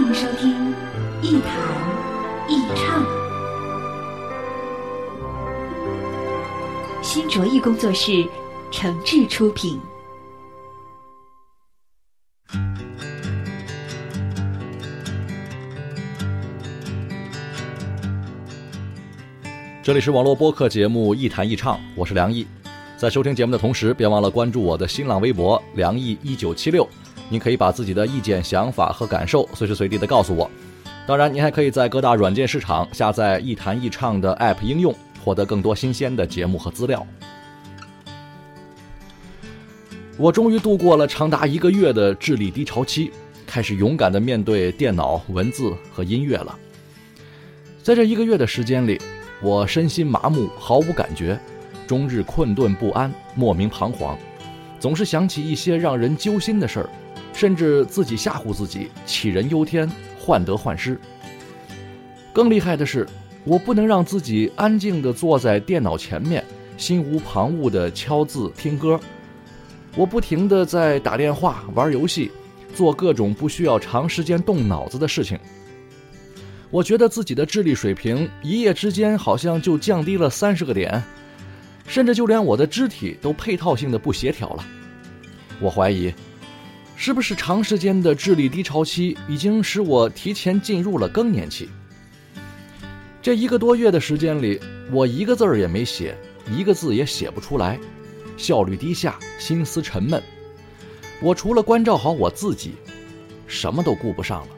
欢迎收听一谈一唱，新卓艺工作室诚挚出品。这里是网络播客节目《一谈一唱》，我是梁毅。在收听节目的同时，别忘了关注我的新浪微博“梁毅一九七六”，您可以把自己的意见、想法和感受随时随地的告诉我。当然，您还可以在各大软件市场下载“一谈一唱”的 App 应用，获得更多新鲜的节目和资料。我终于度过了长达一个月的智力低潮期，开始勇敢的面对电脑、文字和音乐了。在这一个月的时间里，我身心麻木，毫无感觉，终日困顿不安，莫名彷徨，总是想起一些让人揪心的事儿，甚至自己吓唬自己，杞人忧天，患得患失。更厉害的是，我不能让自己安静地坐在电脑前面，心无旁骛地敲字听歌。我不停地在打电话、玩游戏，做各种不需要长时间动脑子的事情。我觉得自己的智力水平一夜之间好像就降低了三十个点，甚至就连我的肢体都配套性的不协调了。我怀疑，是不是长时间的智力低潮期已经使我提前进入了更年期？这一个多月的时间里，我一个字儿也没写，一个字也写不出来，效率低下，心思沉闷。我除了关照好我自己，什么都顾不上了。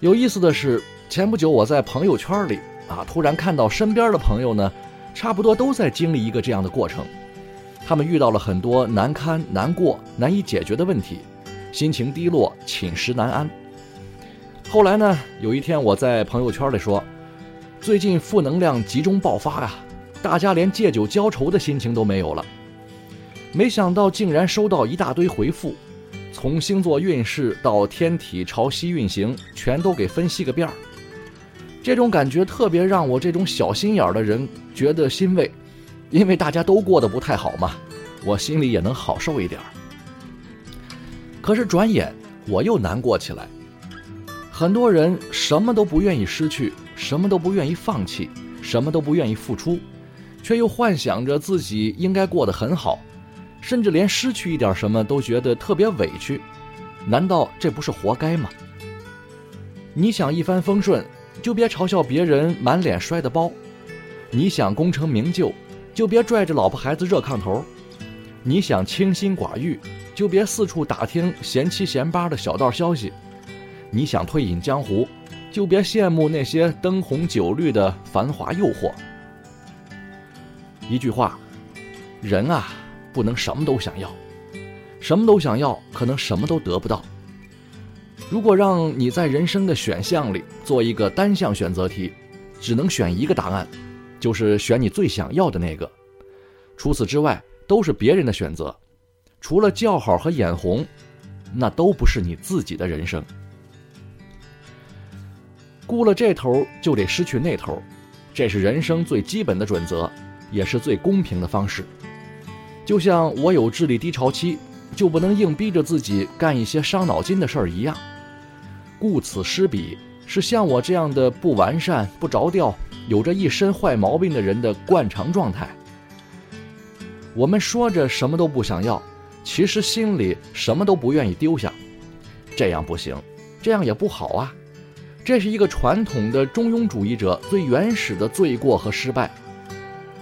有意思的是，前不久我在朋友圈里啊，突然看到身边的朋友呢，差不多都在经历一个这样的过程。他们遇到了很多难堪、难过、难以解决的问题，心情低落，寝食难安。后来呢，有一天我在朋友圈里说，最近负能量集中爆发啊，大家连借酒浇愁的心情都没有了。没想到竟然收到一大堆回复。从星座运势到天体潮汐运行，全都给分析个遍儿。这种感觉特别让我这种小心眼儿的人觉得欣慰，因为大家都过得不太好嘛，我心里也能好受一点儿。可是转眼我又难过起来。很多人什么都不愿意失去，什么都不愿意放弃，什么都不愿意付出，却又幻想着自己应该过得很好。甚至连失去一点什么都觉得特别委屈，难道这不是活该吗？你想一帆风顺，就别嘲笑别人满脸摔的包；你想功成名就，就别拽着老婆孩子热炕头；你想清心寡欲，就别四处打听闲七闲八的小道消息；你想退隐江湖，就别羡慕那些灯红酒绿的繁华诱惑。一句话，人啊。不能什么都想要，什么都想要，可能什么都得不到。如果让你在人生的选项里做一个单项选择题，只能选一个答案，就是选你最想要的那个。除此之外，都是别人的选择。除了叫好和眼红，那都不是你自己的人生。顾了这头，就得失去那头，这是人生最基本的准则，也是最公平的方式。就像我有智力低潮期，就不能硬逼着自己干一些伤脑筋的事儿一样。顾此失彼，是像我这样的不完善、不着调、有着一身坏毛病的人的惯常状态。我们说着什么都不想要，其实心里什么都不愿意丢下。这样不行，这样也不好啊。这是一个传统的中庸主义者最原始的罪过和失败。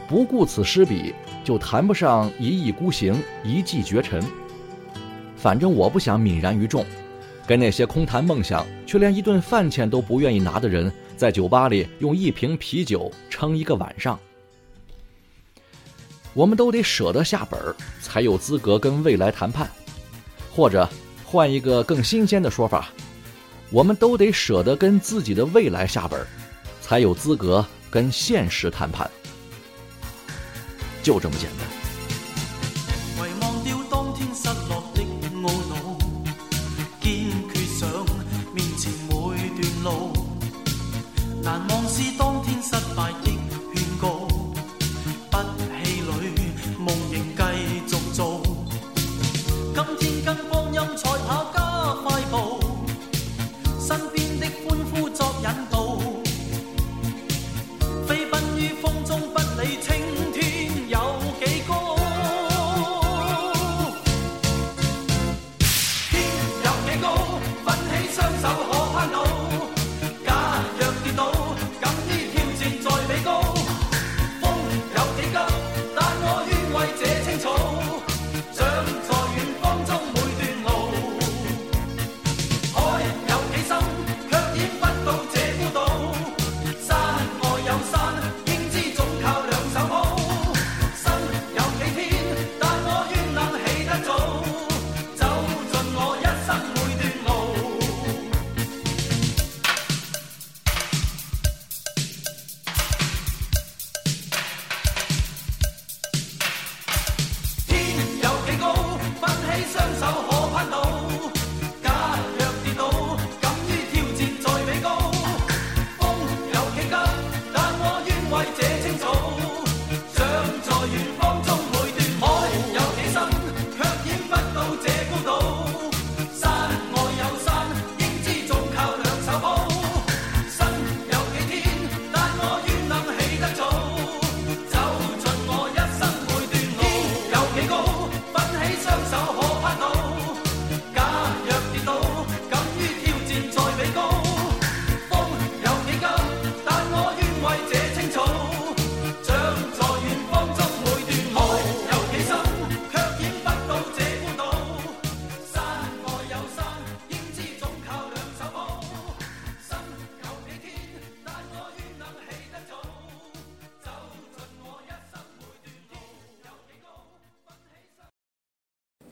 不顾此失彼。就谈不上一意孤行、一骑绝尘。反正我不想泯然于众，跟那些空谈梦想却连一顿饭钱都不愿意拿的人，在酒吧里用一瓶啤酒撑一个晚上。我们都得舍得下本儿，才有资格跟未来谈判，或者换一个更新鲜的说法，我们都得舍得跟自己的未来下本，才有资格跟现实谈判。就这么简单。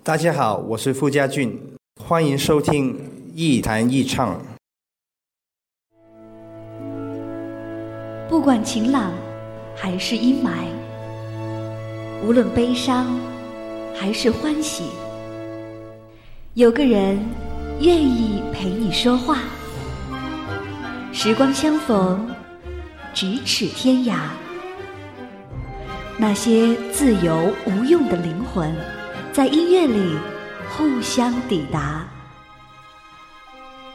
大家好，我是傅家俊，欢迎收听一谈一唱。不管晴朗还是阴霾，无论悲伤还是欢喜，有个人愿意陪你说话。时光相逢，咫尺天涯。那些自由无用的灵魂，在音乐里互相抵达。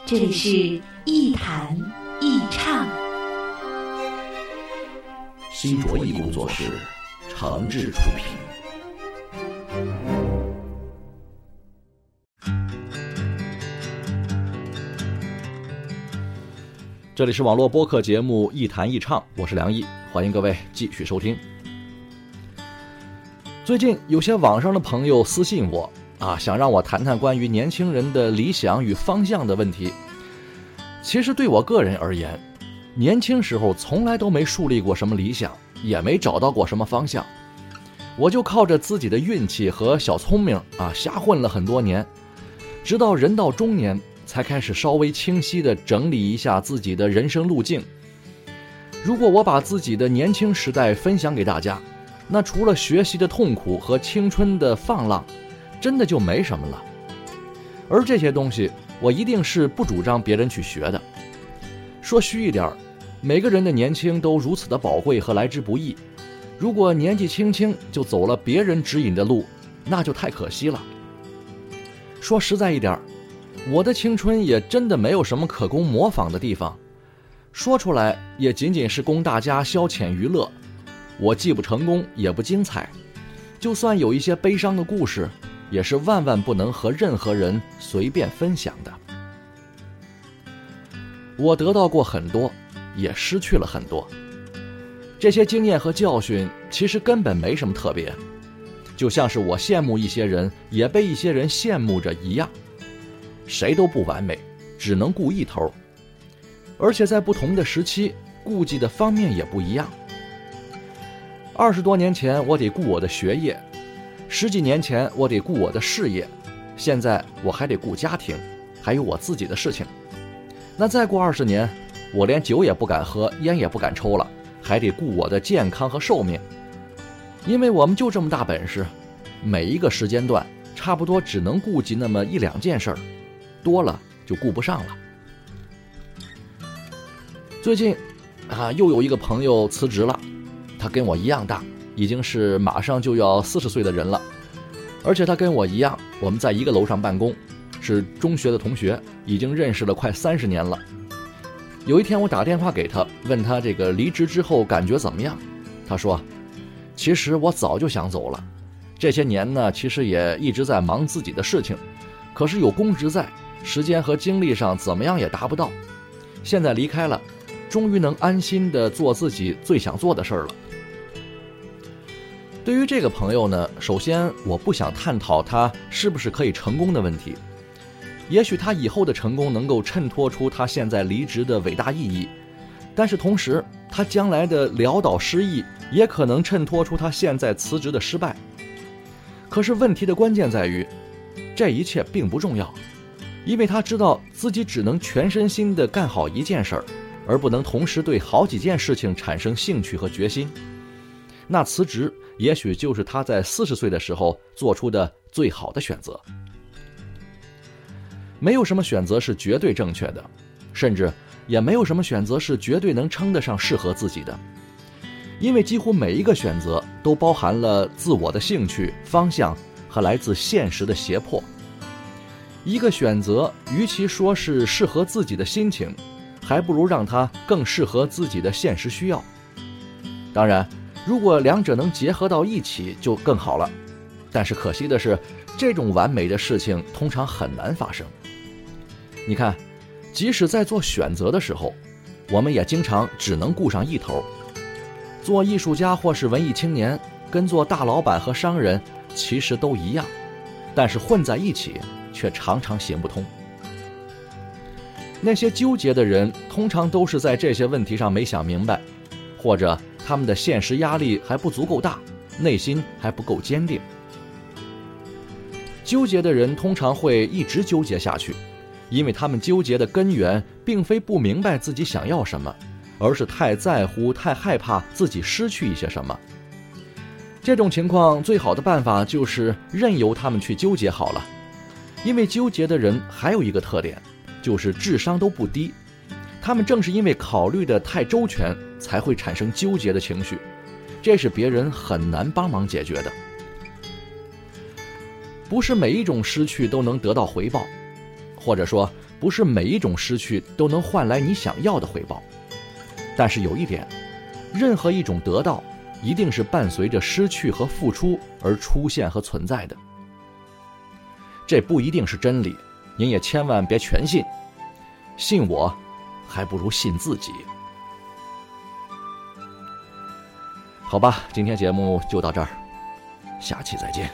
这里是一弹一唱。新卓艺工作室诚挚出品。这里是网络播客节目《一谈一唱》，我是梁毅，欢迎各位继续收听。最近有些网上的朋友私信我啊，想让我谈谈关于年轻人的理想与方向的问题。其实对我个人而言，年轻时候从来都没树立过什么理想，也没找到过什么方向，我就靠着自己的运气和小聪明啊，瞎混了很多年，直到人到中年，才开始稍微清晰地整理一下自己的人生路径。如果我把自己的年轻时代分享给大家，那除了学习的痛苦和青春的放浪，真的就没什么了。而这些东西，我一定是不主张别人去学的。说虚一点儿，每个人的年轻都如此的宝贵和来之不易。如果年纪轻轻就走了别人指引的路，那就太可惜了。说实在一点儿，我的青春也真的没有什么可供模仿的地方，说出来也仅仅是供大家消遣娱乐。我既不成功，也不精彩，就算有一些悲伤的故事，也是万万不能和任何人随便分享的。我得到过很多，也失去了很多。这些经验和教训其实根本没什么特别，就像是我羡慕一些人，也被一些人羡慕着一样。谁都不完美，只能顾一头。而且在不同的时期，顾忌的方面也不一样。二十多年前，我得顾我的学业；十几年前，我得顾我的事业；现在我还得顾家庭，还有我自己的事情。那再过二十年，我连酒也不敢喝，烟也不敢抽了，还得顾我的健康和寿命。因为我们就这么大本事，每一个时间段差不多只能顾及那么一两件事儿，多了就顾不上了。最近，啊，又有一个朋友辞职了，他跟我一样大，已经是马上就要四十岁的人了，而且他跟我一样，我们在一个楼上办公，是中学的同学，已经认识了快三十年了。有一天我打电话给他，问他这个离职之后感觉怎么样，他说：“其实我早就想走了，这些年呢，其实也一直在忙自己的事情，可是有公职在，时间和精力上怎么样也达不到，现在离开了。”终于能安心的做自己最想做的事儿了。对于这个朋友呢，首先我不想探讨他是不是可以成功的问题，也许他以后的成功能够衬托出他现在离职的伟大意义，但是同时他将来的潦倒失意也可能衬托出他现在辞职的失败。可是问题的关键在于，这一切并不重要，因为他知道自己只能全身心的干好一件事儿。而不能同时对好几件事情产生兴趣和决心，那辞职也许就是他在四十岁的时候做出的最好的选择。没有什么选择是绝对正确的，甚至也没有什么选择是绝对能称得上适合自己的，因为几乎每一个选择都包含了自我的兴趣、方向和来自现实的胁迫。一个选择，与其说是适合自己的心情。还不如让它更适合自己的现实需要。当然，如果两者能结合到一起就更好了。但是可惜的是，这种完美的事情通常很难发生。你看，即使在做选择的时候，我们也经常只能顾上一头。做艺术家或是文艺青年，跟做大老板和商人其实都一样，但是混在一起却常常行不通。那些纠结的人，通常都是在这些问题上没想明白，或者他们的现实压力还不足够大，内心还不够坚定。纠结的人通常会一直纠结下去，因为他们纠结的根源并非不明白自己想要什么，而是太在乎、太害怕自己失去一些什么。这种情况最好的办法就是任由他们去纠结好了，因为纠结的人还有一个特点。就是智商都不低，他们正是因为考虑的太周全，才会产生纠结的情绪，这是别人很难帮忙解决的。不是每一种失去都能得到回报，或者说，不是每一种失去都能换来你想要的回报。但是有一点，任何一种得到，一定是伴随着失去和付出而出现和存在的。这不一定是真理。您也千万别全信，信我，还不如信自己。好吧，今天节目就到这儿，下期再见。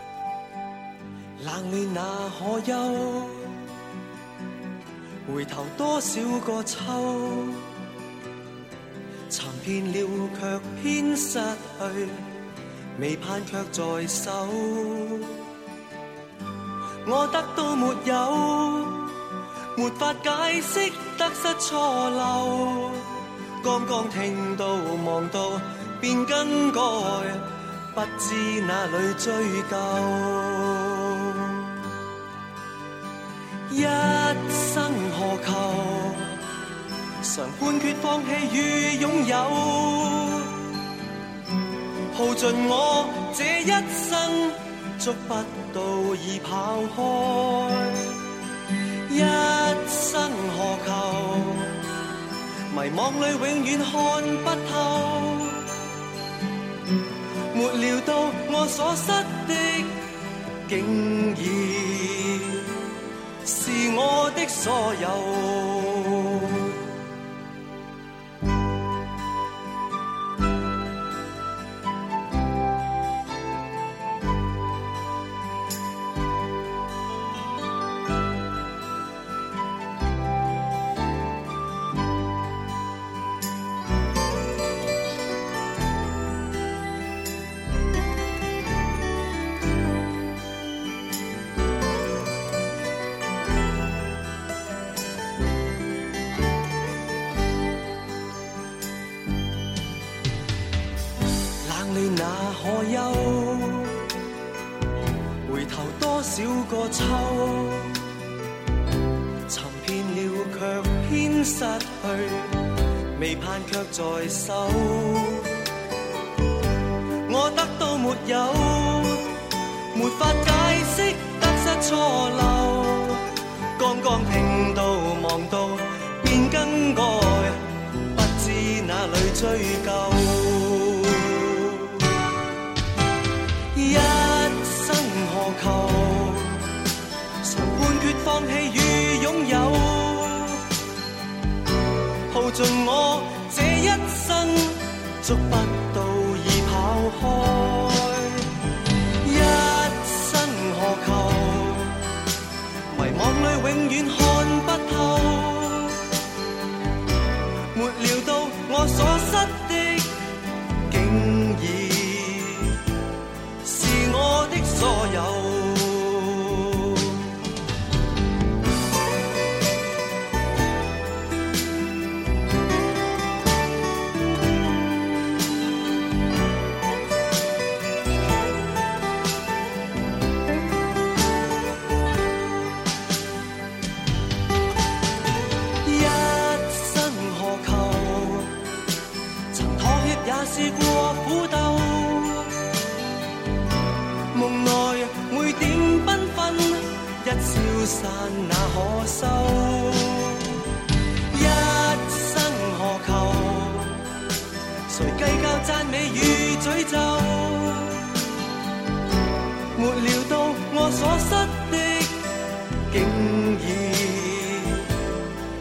冷暖那可休？回头多少个秋？寻遍了却偏失去，未盼却在手。我得到没有？没法解释得失错漏。刚刚听到望到便更改，不知哪里追究。一生何求？常判决放弃与拥有，耗尽我这一生，捉不到已跑开，一生何求？迷惘里永远看不透，没料到我所失的，竟然是我的所有。忧。回头多少个秋寻遍了却偏失去未盼却在手。我得到没有没法解释得失错漏。刚刚听到望到便更改不知哪里追究。放弃与拥有，耗尽我这一生，足不。一消散那可收？一生何求？谁计较赞美与诅咒？沒料到我所失的，竟已。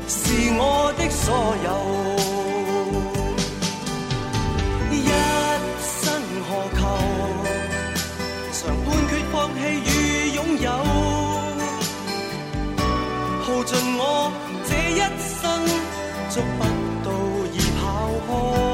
是我的所有。耗尽我这一生，捉不到已跑开。